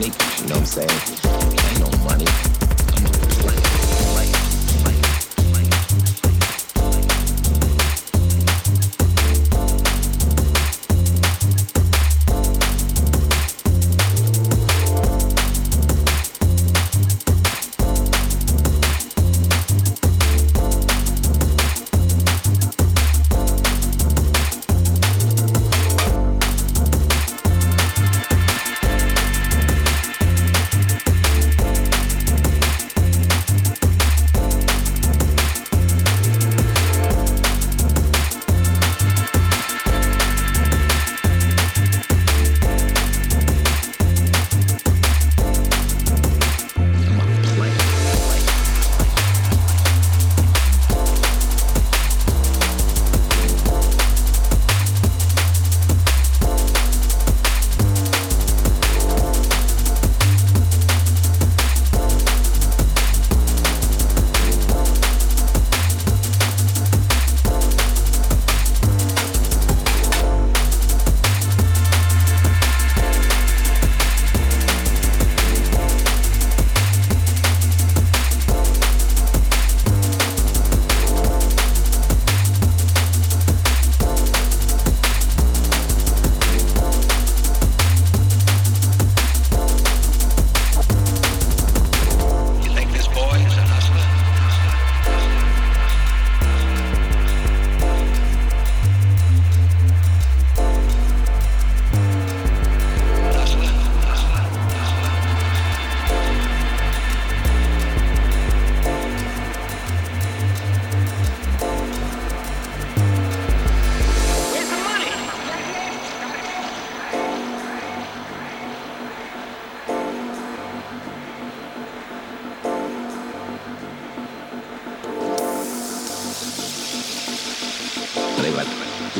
technique, you know what I'm saying?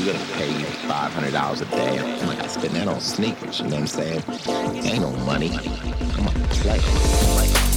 We're gonna pay you five hundred dollars a day. I'm like, I spend that on sneakers. You know what I'm saying? Ain't no money. I'm a player.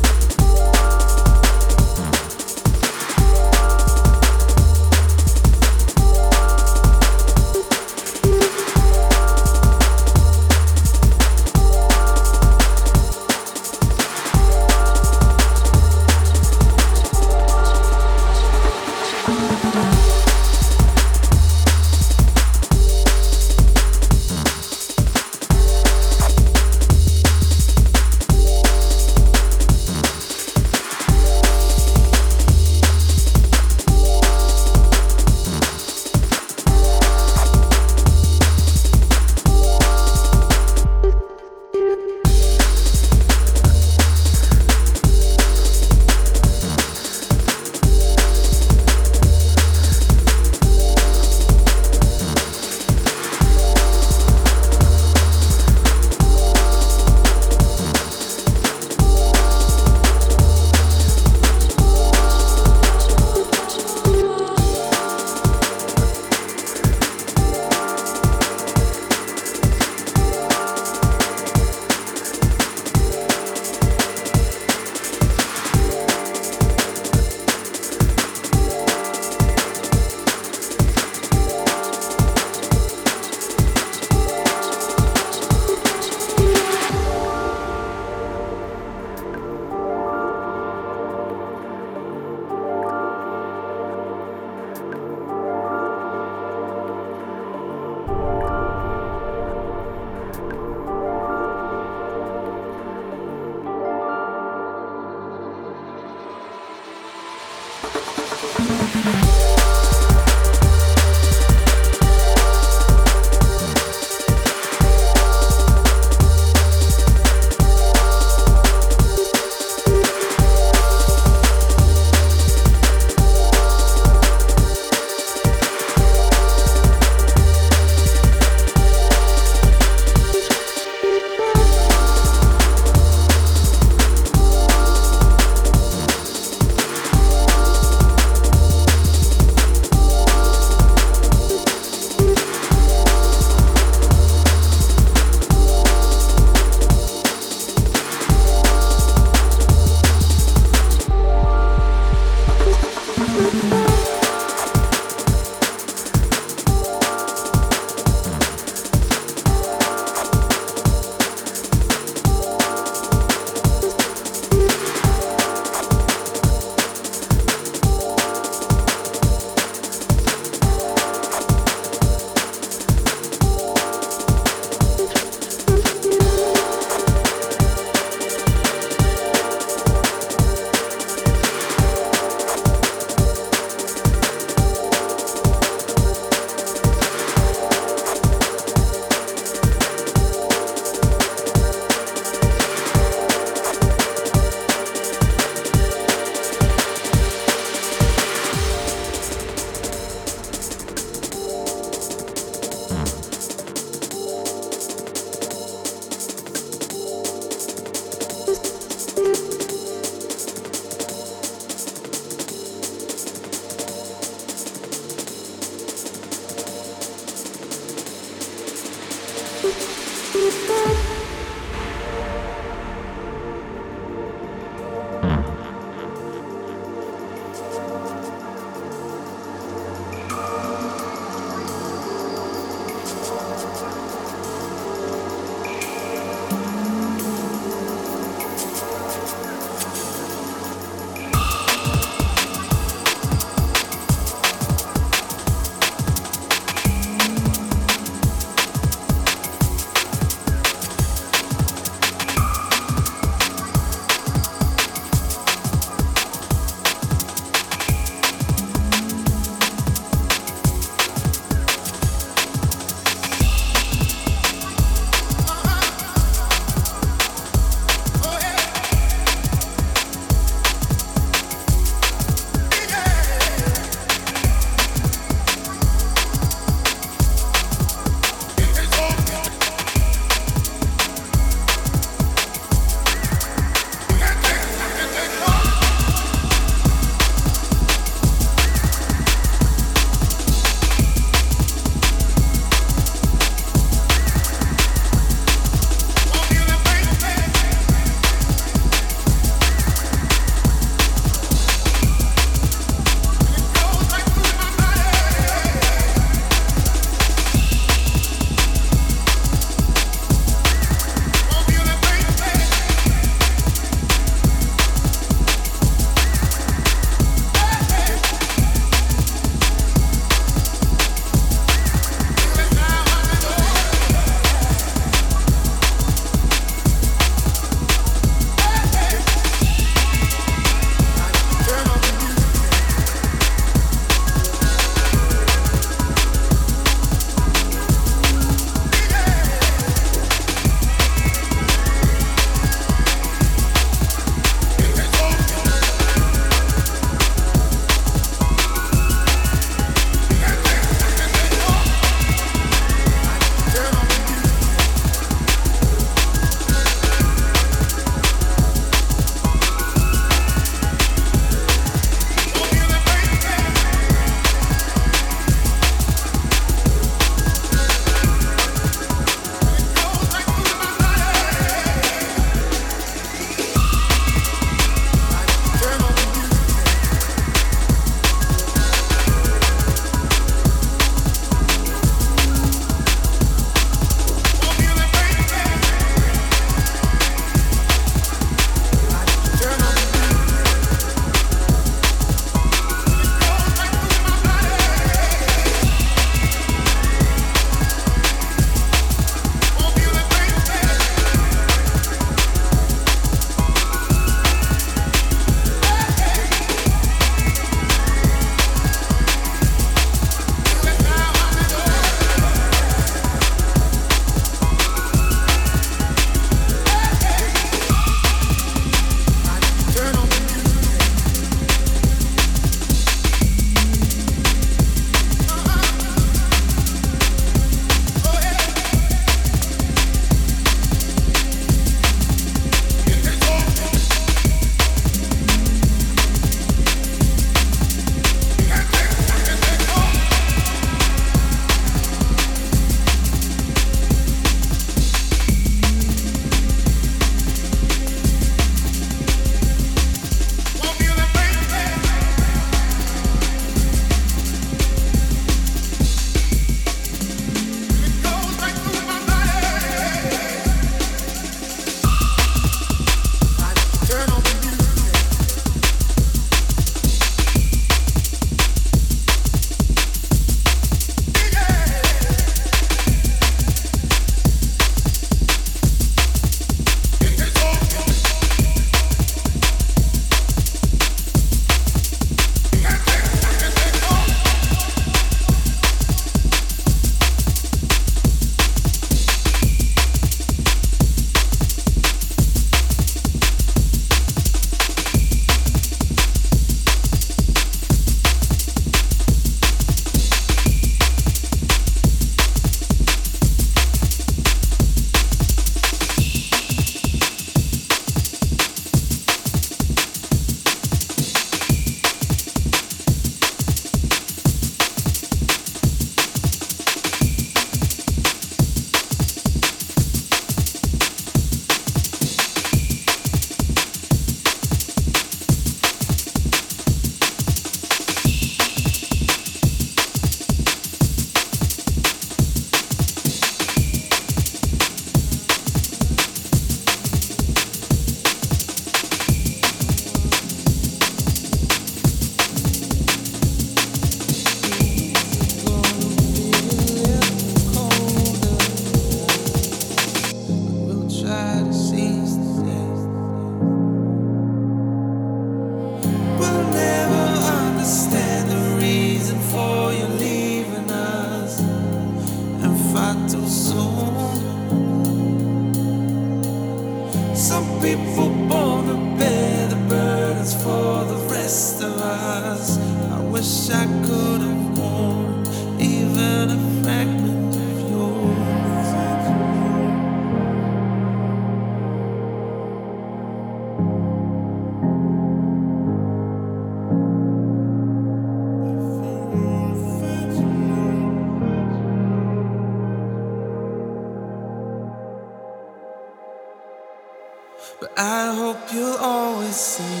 See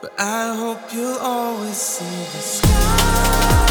But I hope you'll always see the sky.